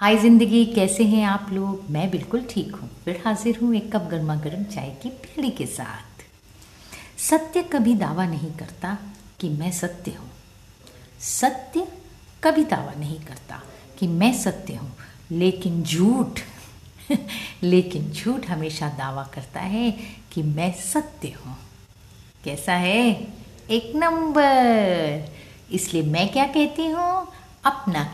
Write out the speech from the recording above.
हाय ज़िंदगी, कैसे हैं आप लोग? मैं बिल्कुल ठीक हूँ। फिर हाजिर हूँ एक कप गर्मा गर्म चाय की प्याली के साथ। सत्य कभी दावा नहीं करता कि मैं सत्य हूँ। सत्य कभी दावा नहीं करता कि मैं सत्य हूँ। लेकिन झूठ लेकिन झूठ हमेशा दावा करता है कि मैं सत्य हूँ। कैसा है? एक नंबर। इसलिए मैं क्या कहती हूँ? अपना